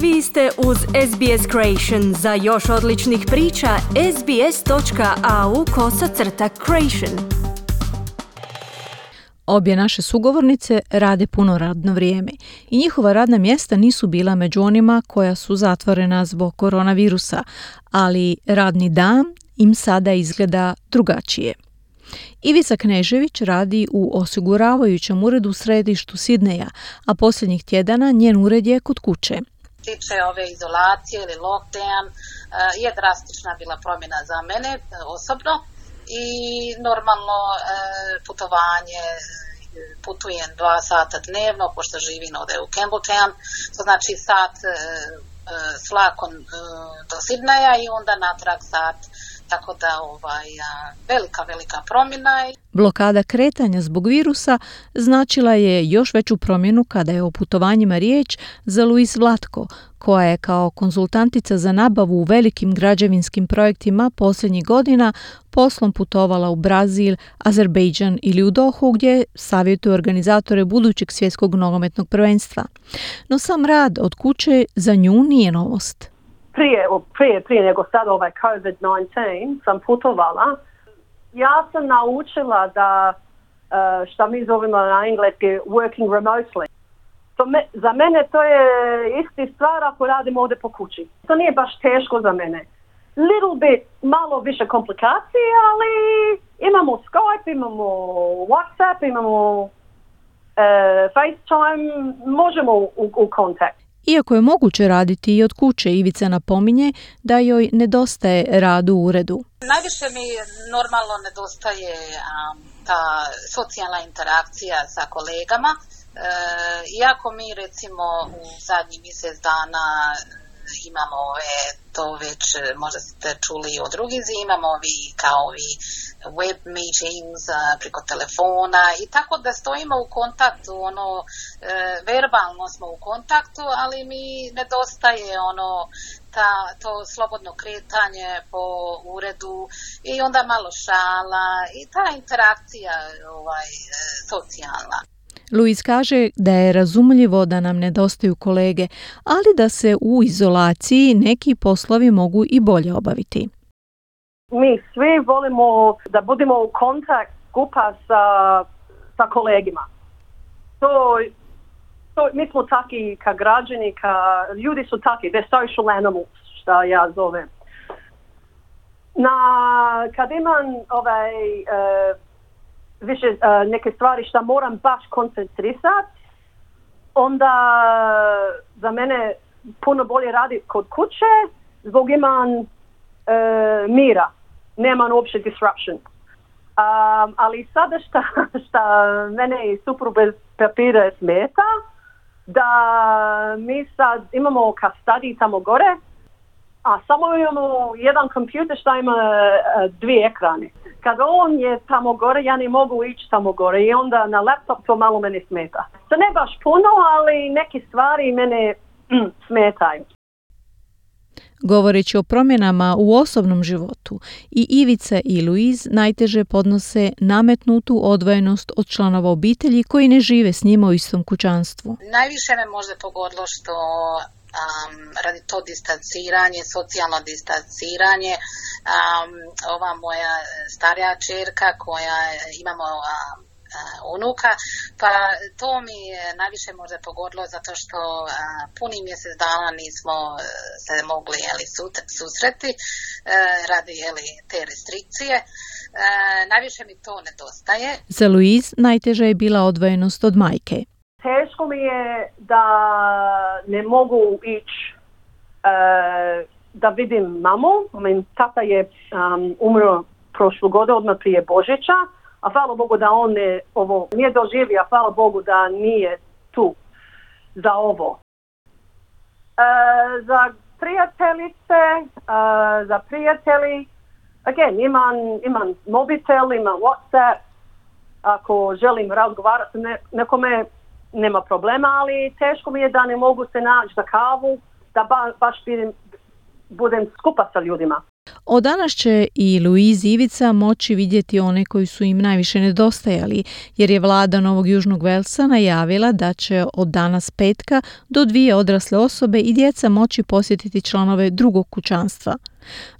Vi ste uz SBS Creation. Za još odličnih priča, sbs.au kosacrta creation. Obje naše sugovornice rade puno radno vrijeme i njihova radna mjesta nisu bila među onima koja su zatvorena zbog koronavirusa, ali radni dan im sada izgleda drugačije. Ivica Knežević radi u osiguravajućem uredu u središtu Sidneja, a posljednjih tjedana njen ured je kod kuće. Tiče ove izolacije ili lockdown eh, je drastična bila promjena za mene eh, osobno. I normalno eh, putovanje putujem dva sata dnevno pošto živim ovdje u Campbelltown, to znači sat s vlakom do Sidneja i onda natrag sat tako da ovaj, velika, velika promjena. Blokada kretanja zbog virusa značila je još veću promjenu kada je o putovanjima riječ za Luis Vlatko, koja je kao konzultantica za nabavu u velikim građevinskim projektima posljednjih godina poslom putovala u Brazil, Azerbejdžan ili u Dohu gdje savjetuje organizatore budućeg svjetskog nogometnog prvenstva. No sam rad od kuće za nju nije novost prije, prije, prije nego sad ovaj COVID-19 sam putovala, ja sam naučila da uh, šta mi zovemo na engleski working remotely. To me, za mene to je isti stvar ako radim ovdje po kući. To nije baš teško za mene. Little bit, malo više komplikacije, ali imamo Skype, imamo Whatsapp, imamo uh, FaceTime, možemo u, u kontakt. Iako je moguće raditi i od kuće, Ivica napominje da joj nedostaje rad u uredu. Najviše mi normalno nedostaje ta socijalna interakcija sa kolegama. E, iako mi recimo u zadnjih mjesec dana imamo ove, to već možda ste čuli od drugih, imamo ovi kao ovi web meetings preko telefona i tako da stojimo u kontaktu, ono, e, verbalno smo u kontaktu, ali mi nedostaje ono, ta, to slobodno kretanje po uredu i onda malo šala i ta interakcija ovaj, e, socijalna. Luis kaže da je razumljivo da nam nedostaju kolege, ali da se u izolaciji neki poslovi mogu i bolje obaviti. Mi svi volimo da budemo u kontakt skupa sa, sa kolegima. To, to, mi smo taki ka građani, ka, ljudi su taki, they're social animals, šta ja zovem. Na, kad imam ovaj, uh, više uh, neke stvari što moram baš koncentrisati, onda za mene puno bolje radi kod kuće zbog imam mira, nemam uopće disruption. Um, ali sada šta, šta mene i supru bez papira smeta, da mi sad imamo ka stadi tamo gore, a samo imamo jedan kompjuter što ima uh, dvije ekrane kad on je tamo gore, ja ne mogu ići tamo gore i onda na laptop to malo mene smeta. To ne baš puno, ali neke stvari mene mm, smetaju. Govoreći o promjenama u osobnom životu, i Ivica i Luiz najteže podnose nametnutu odvojenost od članova obitelji koji ne žive s njima u istom kućanstvu. Najviše me možda pogodilo što um, radi to distanciranje, socijalno distanciranje. Um, ova moja starija čerka koja imamo um, unuka, pa to mi je najviše možda pogodilo zato što uh, puni mjesec dana nismo uh, se mogli jeli, susreti uh, radi jeli, te restrikcije. Najviše mi to nedostaje. Za Luiz najteža je bila odvojenost od majke teško mi je da ne mogu ići uh, da vidim mamu. Min tata je um, umro prošlu godinu odmah prije Božića, a hvala Bogu da on ne, ovo nije doživio, a hvala Bogu da nije tu za ovo. Uh, za prijateljice, uh, za prijatelji, again, imam, imam mobitel, imam Whatsapp, ako želim razgovarati ne, nekome, nema problema, ali teško mi je da ne mogu se naći za kavu, da ba, baš budem, budem skupa sa ljudima. Od danas će i Luiz Ivica moći vidjeti one koji su im najviše nedostajali, jer je vlada Novog Južnog Velsa najavila da će od danas petka do dvije odrasle osobe i djeca moći posjetiti članove drugog kućanstva.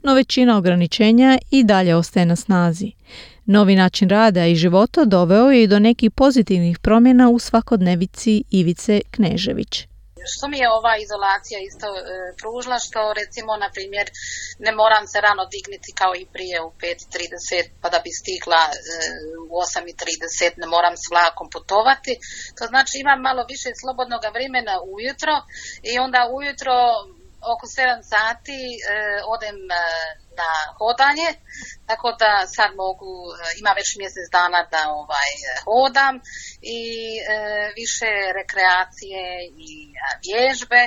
No većina ograničenja i dalje ostaje na snazi. Novi način rada i života doveo je i do nekih pozitivnih promjena u svakodnevici Ivice Knežević što mi je ova izolacija isto e, pružila, što recimo, na primjer, ne moram se rano digniti kao i prije u 5.30 pa da bi stigla e, u 8.30, ne moram s vlakom putovati. To znači imam malo više slobodnog vremena ujutro i onda ujutro oko 7 sati e, odem e, na hodanje, tako da sad mogu, e, ima već mjesec dana da ovaj hodam i više rekreacije i vježbe.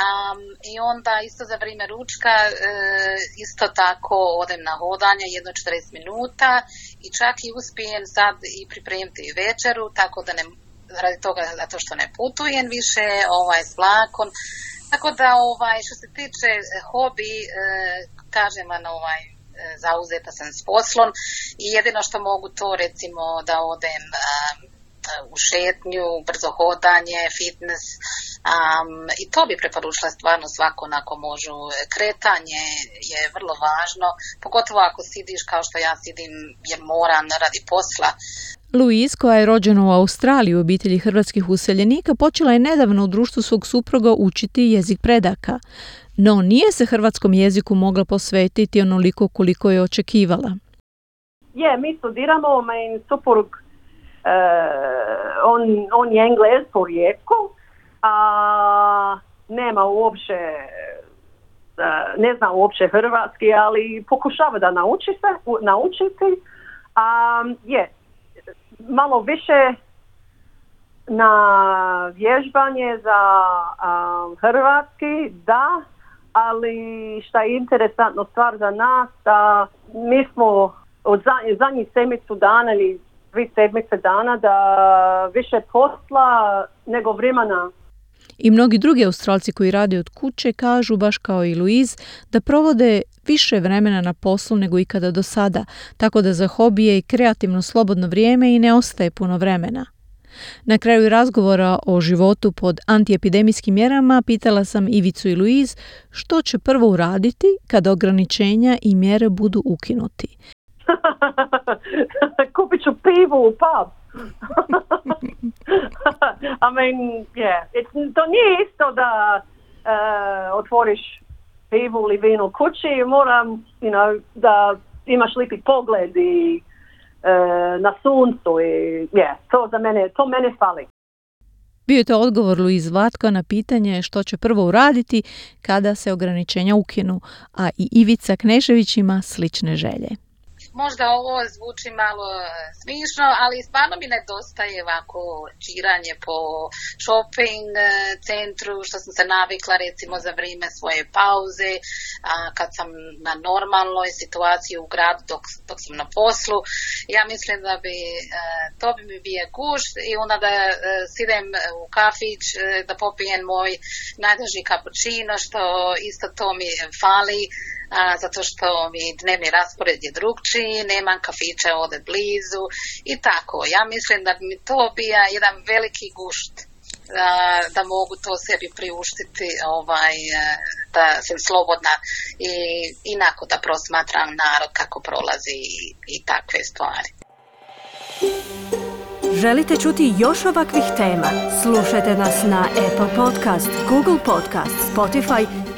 Um, I onda isto za vrijeme ručka isto tako odem na hodanje jedno 40 minuta i čak i uspijem sad i pripremiti večeru tako da ne radi toga zato što ne putujem više ovaj s vlakom tako da ovaj, što se tiče eh, hobi, eh, kažem vam ovaj, eh, zauzeta sam s poslom i jedino što mogu to recimo da odem u šetnju, brzo hodanje, fitness um, i to bi preporučila stvarno svako ako možu. Kretanje je vrlo važno, pogotovo ako sidiš kao što ja sidim jer moram radi posla. Louise, koja je rođena u Australiji u obitelji hrvatskih useljenika, počela je nedavno u društvu svog supruga učiti jezik predaka. No nije se hrvatskom jeziku mogla posvetiti onoliko koliko je očekivala. Je, mi studiramo, moj suprug, uh, on, on je englez rijeku, a nema uopće, uh, ne zna uopće hrvatski, ali pokušava da nauči se, naučiti. Um, je, malo više na vježbanje za um, hrvatski, da, ali šta je interesantno stvar za nas, da mi smo od zadnjih sedmicu dana ili dvi sedmice dana da više posla nego vremena i mnogi drugi Australci koji rade od kuće kažu, baš kao i Louise, da provode više vremena na poslu nego ikada do sada, tako da za hobije i kreativno slobodno vrijeme i ne ostaje puno vremena. Na kraju razgovora o životu pod antiepidemijskim mjerama pitala sam Ivicu i Luiz što će prvo uraditi kada ograničenja i mjere budu ukinuti. Kupit ću pivu u pub. I mean, yeah, it's, to nije isto da uh, otvoriš pivu ili vino kući, moram, you know, da imaš lipi pogled i uh, na suncu i yeah, to za mene, to mene fali. Bio je to odgovor Luiz Vlatko na pitanje što će prvo uraditi kada se ograničenja ukinu, a i Ivica Knežević ima slične želje. Možda ovo zvuči malo e, smišno, ali stvarno mi nedostaje ovako čiranje po shopping e, centru, što sam se navikla recimo za vrijeme svoje pauze, a, kad sam na normalnoj situaciji u gradu dok, dok sam na poslu. Ja mislim da bi e, to bi mi bio guš i onda da sidem u kafić, da popijem moj najdraži cappuccino, što isto to mi fali a, zato što mi dnevni raspored je drugčiji, nemam kafića ovdje blizu i tako. Ja mislim da mi to bija jedan veliki gušt da, da mogu to sebi priuštiti ovaj, e, da sam slobodna i inako da prosmatram narod kako prolazi i, i takve stvari. Želite čuti još ovakvih tema? Slušajte nas na Apple Podcast, Google Podcast, Spotify